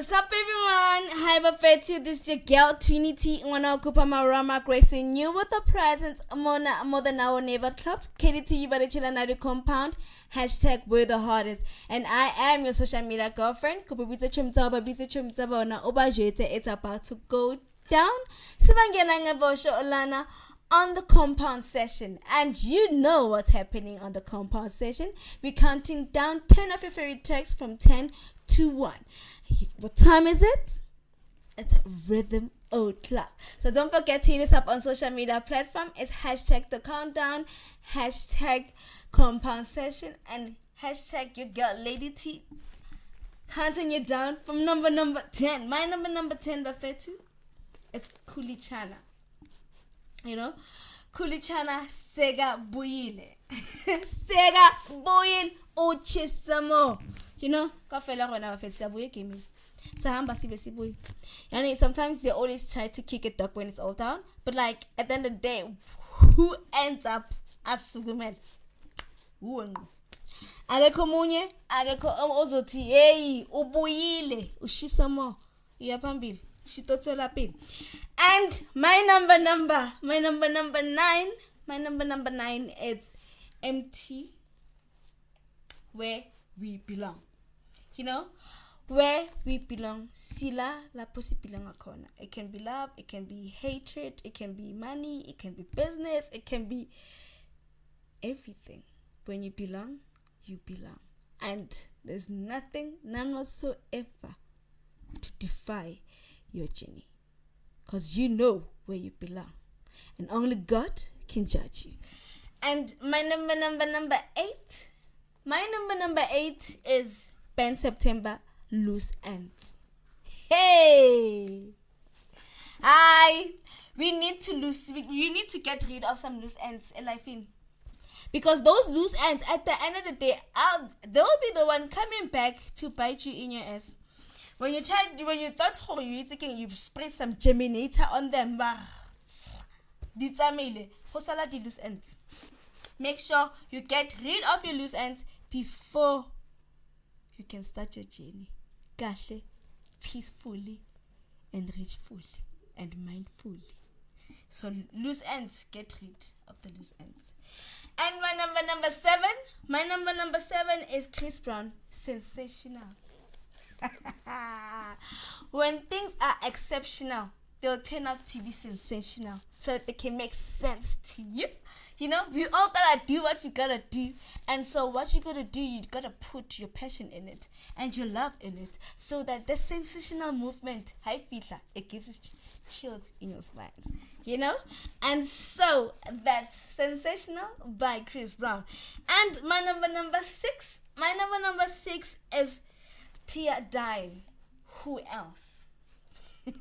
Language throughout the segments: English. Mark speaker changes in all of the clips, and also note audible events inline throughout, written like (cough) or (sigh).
Speaker 1: What's up, everyone? Hi, Bafetu. This is your girl, Trinity. Wanna kupa marama gracing you with a present. Mona more than our neighbor club. You by the Chilanari compound. Hashtag we're the hardest. And I am your social media girlfriend. Kupabita chumzaba, bisa chumzaba, na obajete. It's about to go down. Sibangena ngebosho olana on the compound session. And you know what's happening on the compound session. We're counting down 10 of your favorite tracks from 10 to 1. What time is it? It's Rhythm O'Clock. So don't forget to hit us up on social media platform. It's hashtag the countdown, hashtag compound session, and hashtag your girl Lady T. Counting you down from number number 10. My number number 10, Bafetu. It's Kulichana. You know? Kulichana Sega Buyile. (laughs) Sega Buyil Uchisamo. You know? Ka fela rona ba fetsa buye gaming. Sahamba sibe sibuye. Yani sometimes they always try to kick a dog when it's all down. But like at the end of the day, who ends up as Sugumel? Uwe ngqo. akekho omunye akekho ozothi hey ubuyile ushisa mo iya phambili shitotsela and my number number my number number 9 my number number 9 is mt where we belong you know where we belong. Sila lapho sibelonga khona it can be love it can be hatred it can be money it can be business it can be everything. When you belong you belong. And there's nothing none whatsoever to defy your journey because you know where you belong. And only god can judge you. And my number number number eight my number number eight is Ben September loose ends. Hey, I we need to lose. We, you need to get rid of some loose ends in life, in because those loose ends at the end of the day, I'll, they'll be the one coming back to bite you in your ass. When you try, when you thought oh you thinking you spray some germinator on them, loose ends. Make sure you get rid of your loose ends before you can start your journey kahle peacefully and richfully and mindfully. So loose ends get rid of the loose ends. And my number number seven my number number seven is chris brown sensational. (laughs) When things are exceptional they'll turn out to be sensational so that they can make sense to you you know, we all gotta do what we gotta do. And so, what you gotta do, you gotta put your passion in it and your love in it so that the sensational movement, high feeler, it gives ch- chills in your spines, you know? And so, that's Sensational by Chris Brown. And my number, number six, my number, number six is Tia Dine. Who else? (laughs)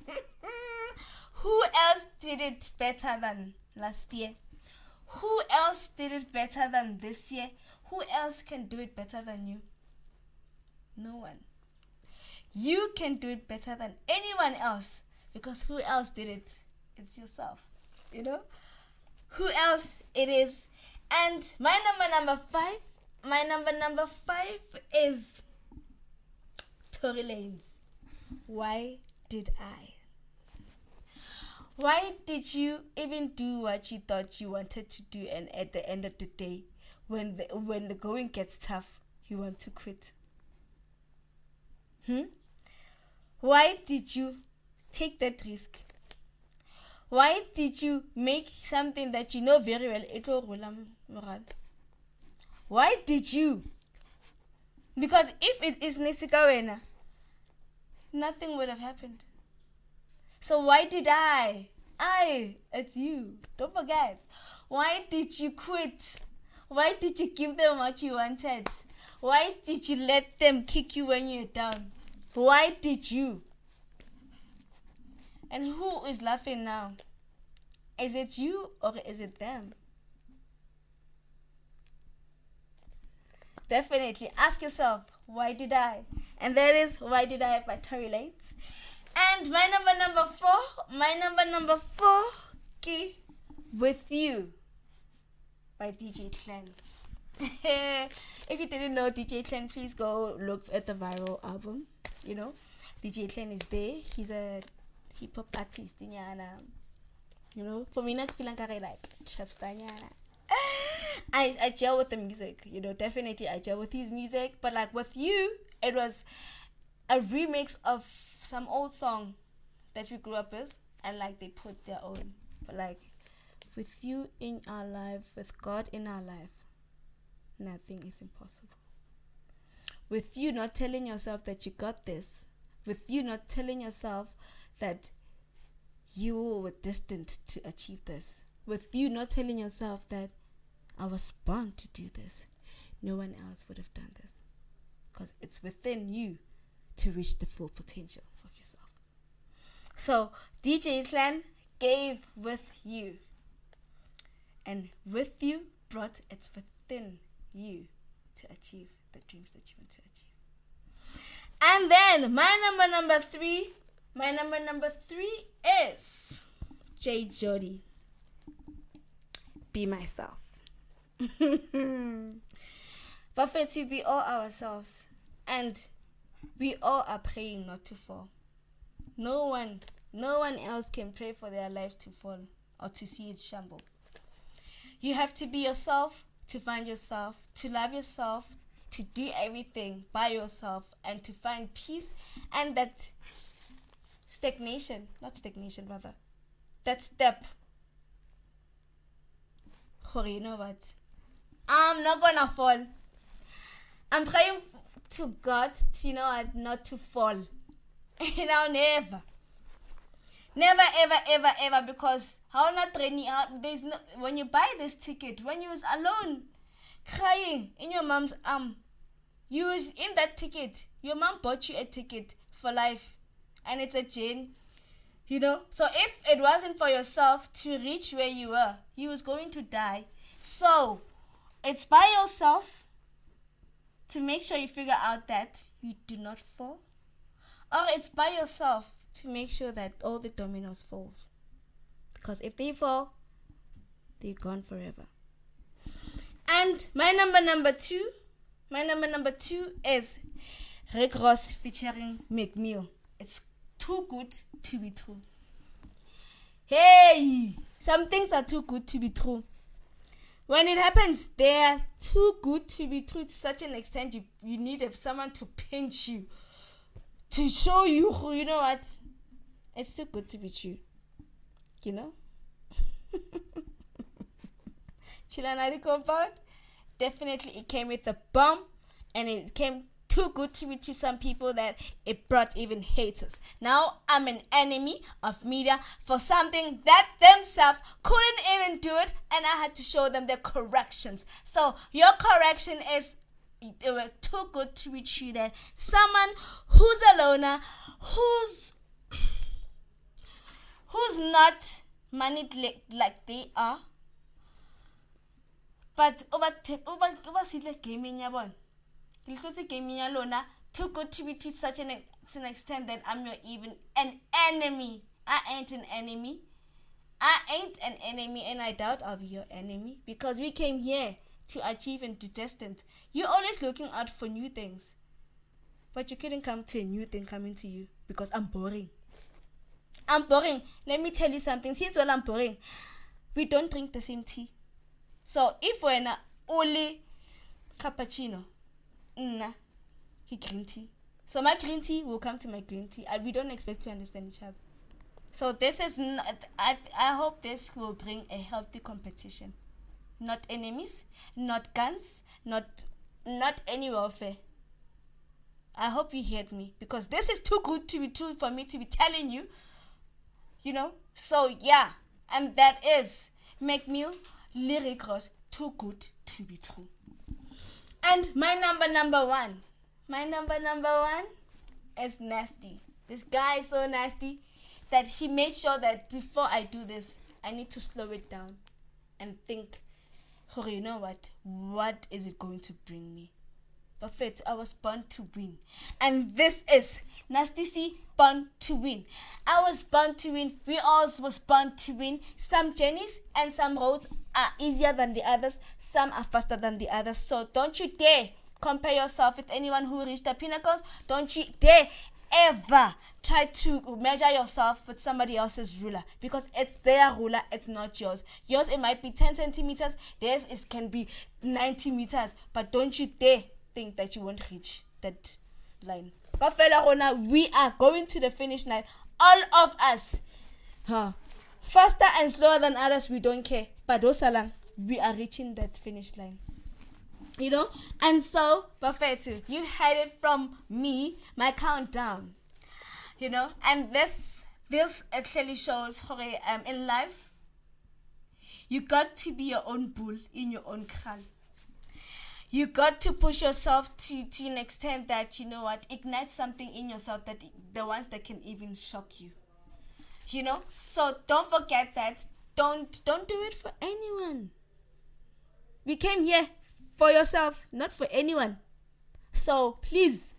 Speaker 1: Who else did it better than last year? Who else did it better than this year? Who else can do it better than you? No one. You can do it better than anyone else because who else did it? It's yourself. You know? Who else it is? And my number number five, my number number five is Tory Lanez. Why did I? Why did you even do what you thought you wanted to do and at the end of the day when the when the going gets tough you want to quit? Hmm? Why did you take that risk? Why did you make something that you know very well it will moral? Why did you? Because if it is Nisikawena, nothing would have happened. So why did I? I, it's you. Don't forget. Why did you quit? Why did you give them what you wanted? Why did you let them kick you when you're down? Why did you? And who is laughing now? Is it you or is it them? Definitely ask yourself, why did I? And that is why did I by Tory Lanez. And my number number four, my number number four, key with you by DJ Clan. (laughs) if you didn't know DJ Clan, please go look at the viral album. You know, DJ Clan is there. He's a hip hop artist. Nyana. You know, for me, not feeling like star. Nyana. (laughs) I, I gel with the music, you know, definitely I gel with his music, but like with you, it was a remix of some old song that we grew up with, and like they put their own, but like with you in our life, with God in our life, nothing is impossible. With you not telling yourself that you got this, with you not telling yourself that you were destined to achieve this, with you not telling yourself that I was born to do this. No one else would have done this. Because it's within you to reach the full potential of yourself. So, DJ Clan gave with you. And with you brought it's within you to achieve the dreams that you want to achieve. And then my number number three, my number number three is J Jody. Be myself. (laughs) Buffett, be all ourselves, and we all are praying not to fall. No one, no one else can pray for their lives to fall or to see it shamble. You have to be yourself to find yourself, to love yourself, to do everything by yourself, and to find peace and that stagnation, not stagnation, rather, that step. Oh, you know what? I'm not gonna fall. I'm praying to God you know what, not to fall. (laughs) and I'll never. Never ever ever ever because how not training out there's no when you buy this ticket, when you was alone crying in your mom's arm, you was in that ticket. Your mom bought you a ticket for life and it's a chain. You know? So if it wasn't for yourself to reach where you were, you was going to die. So it's by yourself to make sure you figure out that you do not fall. Or it's by yourself to make sure that all the dominoes falls. Because if they fall, they're gone forever. And my number number two, my number number two is Rick Ross featuring Mill. It's too good to be true. Hey, some things are too good to be true when it happens, they are too good to be true to such an extent you, you need someone to pinch you to show you who you know what it's too good to be true. You know? (laughs) Chilanari compound definitely it came with a bomb and it came too good to be to some people that it brought even haters. Now I'm an enemy of media for something that themselves couldn't even do it, and I had to show them their corrections. So your correction is they were too good to be true that someone who's a loner, who's who's not moneyed like, like they are, but over over over gaming yabona lihlotse gaming ya lona too good to be to such an, to an extent that I'm your even an enemy. I ain't an enemy. I ain't an enemy, and I doubt I'll be your enemy because we came here to achieve and to destined. You're always looking out for new things, but you couldn't come to a new thing coming to you because I'm boring. I'm boring. Let me tell you something. Since when I'm boring, we don't drink the same tea. So if we're not only cappuccino, Nah, he green tea. So my green tea will come to my green tea. I, we don't expect to understand each other. So this is not. I I hope this will bring a healthy competition, not enemies, not guns, not not any warfare. I hope you heard me because this is too good to be true for me to be telling you. You know. So yeah, and that is make me lyric too good to be true. And my number number one, my number number one is nasty. This guy is so nasty that he made sure that before I do this, I need to slow it down and think, oh, you know what? What is it going to bring me? Buffett, I was born to win. And this is Nasty C born to win. I was born to win. We all was born to win. Some journeys and some roads are easier than the others. Some are faster than the others. So don't you dare compare yourself with anyone who reached the pinnacles. Don't you dare ever try to measure yourself with somebody else's ruler because it's their ruler, it's not yours. Yours it might be 10 centimeters, theirs it can be 90 meters, but don't you dare think that you won't reach that line. But, Felarona, we are going to the finish line. All of us. Huh. Faster and slower than others, we don't care. But Osalang, we are reaching that finish line you know and so Bafetu, you had it from me my countdown you know and this this actually shows how um, in life you got to be your own bull in your own kraal you got to push yourself to to an extent that you know what ignite something in yourself that the ones that can even shock you you know so don't forget that don't don't do it for anyone we came here for yourself, not for anyone. So please,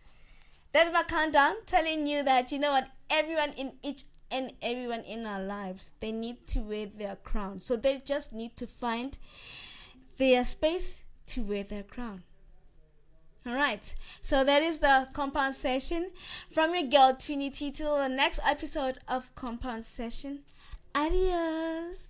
Speaker 1: that's my countdown telling you that you know what everyone in each and everyone in our lives they need to wear their crown. So they just need to find their space to wear their crown. All right, so that is the compound session from your girl Trinity till the next episode of compound session. Adios.